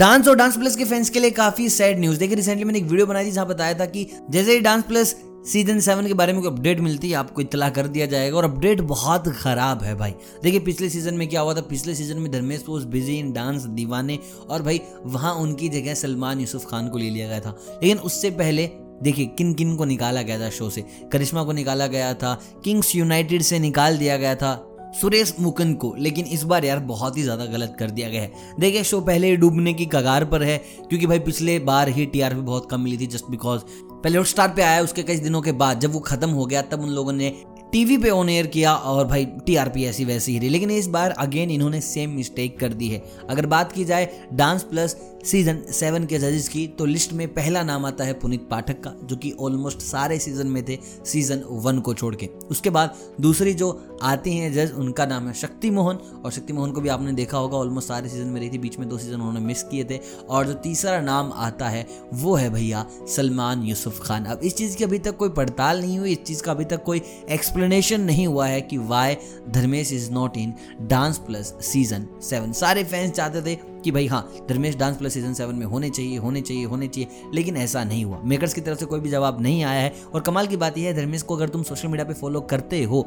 Dance और dance plus के fans के लिए काफ़ी सैड न्यूज़ देखिए रिसेंटली मैंने एक वीडियो बनाई थी, जहाँ बताया था कि जैसे ही डांस प्लस सीज़न सेवन के बारे में कोई अपडेट मिलती है, आपको इतला कर दिया जाएगा और अपडेट बहुत खराब है भाई। देखिए, पिछले सीज़न में क्या हुआ था? पिछले सीज़न में Dharmesh was busy in dance Deewane और भाई वहाँ उनकी जगह सलमान यूसुफ खान को ले लिया गया था। लेकिन उससे पहले, देखिए किन किन को निकाला गया था शो से? करिश्मा को निकाला गया था किंग्स यूनाइटेड से निकाल दिया गया था। सुरेश मुकुंद को, लेकिन इस बार यार बहुत ही ज़्यादा गलत कर दिया गया है। देखिए, शो पहले डूबने की कगार पर है, क्योंकि भाई पिछले बार ही टीआरपी बहुत कम मिली थी जस्ट बिकॉज़ पहले हॉट स्टार पे आया, उसके कई दिनों के बाद जब वो खत्म हो गया, तब उन लोगों ने टीवी पे ऑन एयर किया और भाई टीआरपी ऐसी वैसी ही रही। लेकिन इस बार अगेन इन्होंने सेम मिस्टेक कर दी है। अगर बात की जाए डांस प्लस सीज़न सेवन के जजेस की तो लिस्ट में पहला नाम आता है पुनीत पाठक का, जो कि ऑलमोस्ट सारे सीज़न में थे सीज़न वन को छोड़ के। उसके बाद दूसरी जो आती हैं जज उनका नाम है शक्ति मोहन। और शक्ति मोहन को भी आपने देखा होगा ऑलमोस्ट सारे सीज़न में रही थी, बीच में दो सीज़न उन्होंने मिस किए थे। और जो तीसरा नाम आता है, वो है भैया सलमान यूसुफ खान। अब इस चीज़ की अभी तक कोई पड़ताल नहीं हुई, इस चीज़ का अभी तक कोई एक्सप्लेनेशन नहीं हुआ है कि why Dharmesh is not in dance plus season seven सारे फैंस चाहते थे कि भाई हाँ Dharmesh dance plus season seven में होने चाहिए होने चाहिए होने चाहिए, लेकिन ऐसा नहीं हुआ। मेकर्स की तरफ़ से कोई भी जवाब नहीं आया है और कमाल की बात यह है धर्मेश को अगर तुम सोशल मीडिया पर फॉलो करते हो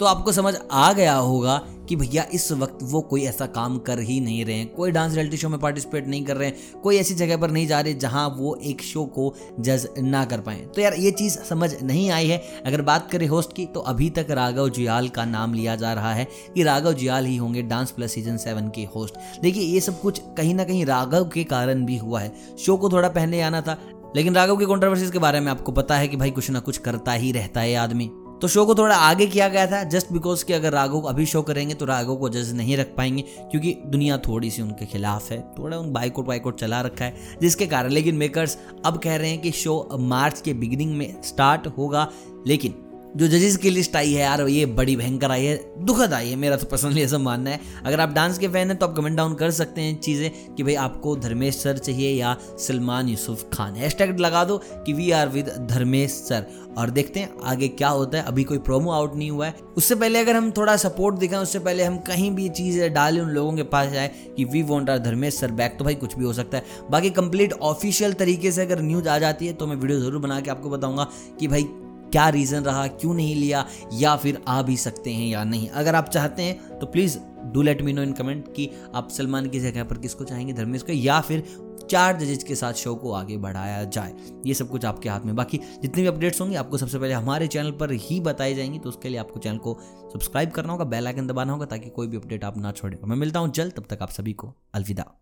तो आपको समझ आ गया होगा कि भैया, इस वक्त वो कोई ऐसा काम कर ही नहीं रहे हैं। कोई डांस रियलिटी शो में पार्टिसिपेट नहीं कर रहे हैं। कोई ऐसी जगह पर नहीं जा रहे जहाँ वो एक शो को जज ना कर पाए। तो यार, ये चीज़ समझ नहीं आई है। अगर बात करें होस्ट की तो अभी तक राघव जियाल का नाम लिया जा रहा है कि राघव जियाल ही होंगे डांस प्लस सीज़न सेवन के होस्ट देखिए, ये सब कुछ कहीं ना कहीं राघव के कारण भी हुआ है। शो को थोड़ा पहले आना था, लेकिन राघव की कॉन्ट्रोवर्सीज के बारे में आपको पता है कि भाई कुछ ना कुछ करता ही रहता है आदमी। तो शो को थोड़ा आगे किया गया था जस्ट बिकॉज़ कि अगर राघव अभी शो करेंगे तो राघव को जज नहीं रख पाएँगे, क्योंकि दुनिया थोड़ी सी उनके खिलाफ है। थोड़ा उन बाइकोट वाइकोट चला रखा है, जिसके कारण, लेकिन मेकर्स अब कह रहे हैं कि शो मार्च के बिगिनिंग में स्टार्ट होगा, लेकिन जो जजेस की लिस्ट आई है यार, ये बड़ी भयंकर आई है, दुखद आई है, मेरा तो पर्सनली ऐसा मानना है। अगर आप डांस के फ़ैन हैं तो आप कमेंट डाउन कर सकते हैं चीज़ें कि भाई आपको धर्मेश सर चाहिए या सलमान यूसुफ खान। हैशटैग लगा दो कि we are with Dharmesh sir. और देखते हैं आगे क्या होता है। अभी कोई प्रोमो आउट नहीं हुआ है। उससे पहले अगर हम थोड़ा सपोर्ट दिखाएँ, उससे पहले हम कहीं भी चीज़ें डालें, उन लोगों के पास जाए कि we want are Dharmesh sir back तो भाई कुछ भी हो सकता है। बाकी कंप्लीट ऑफिशियल तरीके से अगर न्यूज़ आ जाती है तो मैं वीडियो ज़रूर बना के आपको बताऊँगा कि भाई क्या रीज़न रहा, क्यों नहीं लिया, या फिर आ भी सकते हैं या नहीं? अगर आप चाहते हैं तो please do let me know in comment कि आप सलमान की जगह पर किसको चाहेंगे, धर्मेश को, या फिर चार जजेज के साथ शो को आगे बढ़ाया जाए। ये सब कुछ आपके हाथ में। बाकी जितने भी अपडेट्स होंगे, आपको सबसे पहले हमारे चैनल पर ही बताई जाएँगी तो उसके लिए आपको चैनल को सब्सक्राइब करना होगा बेल आइकन दबाना होगा, ताकि कोई भी अपडेट आप ना छोड़े। मैं मिलता हूँ जल्द, तब तक आप सभी को अलविदा।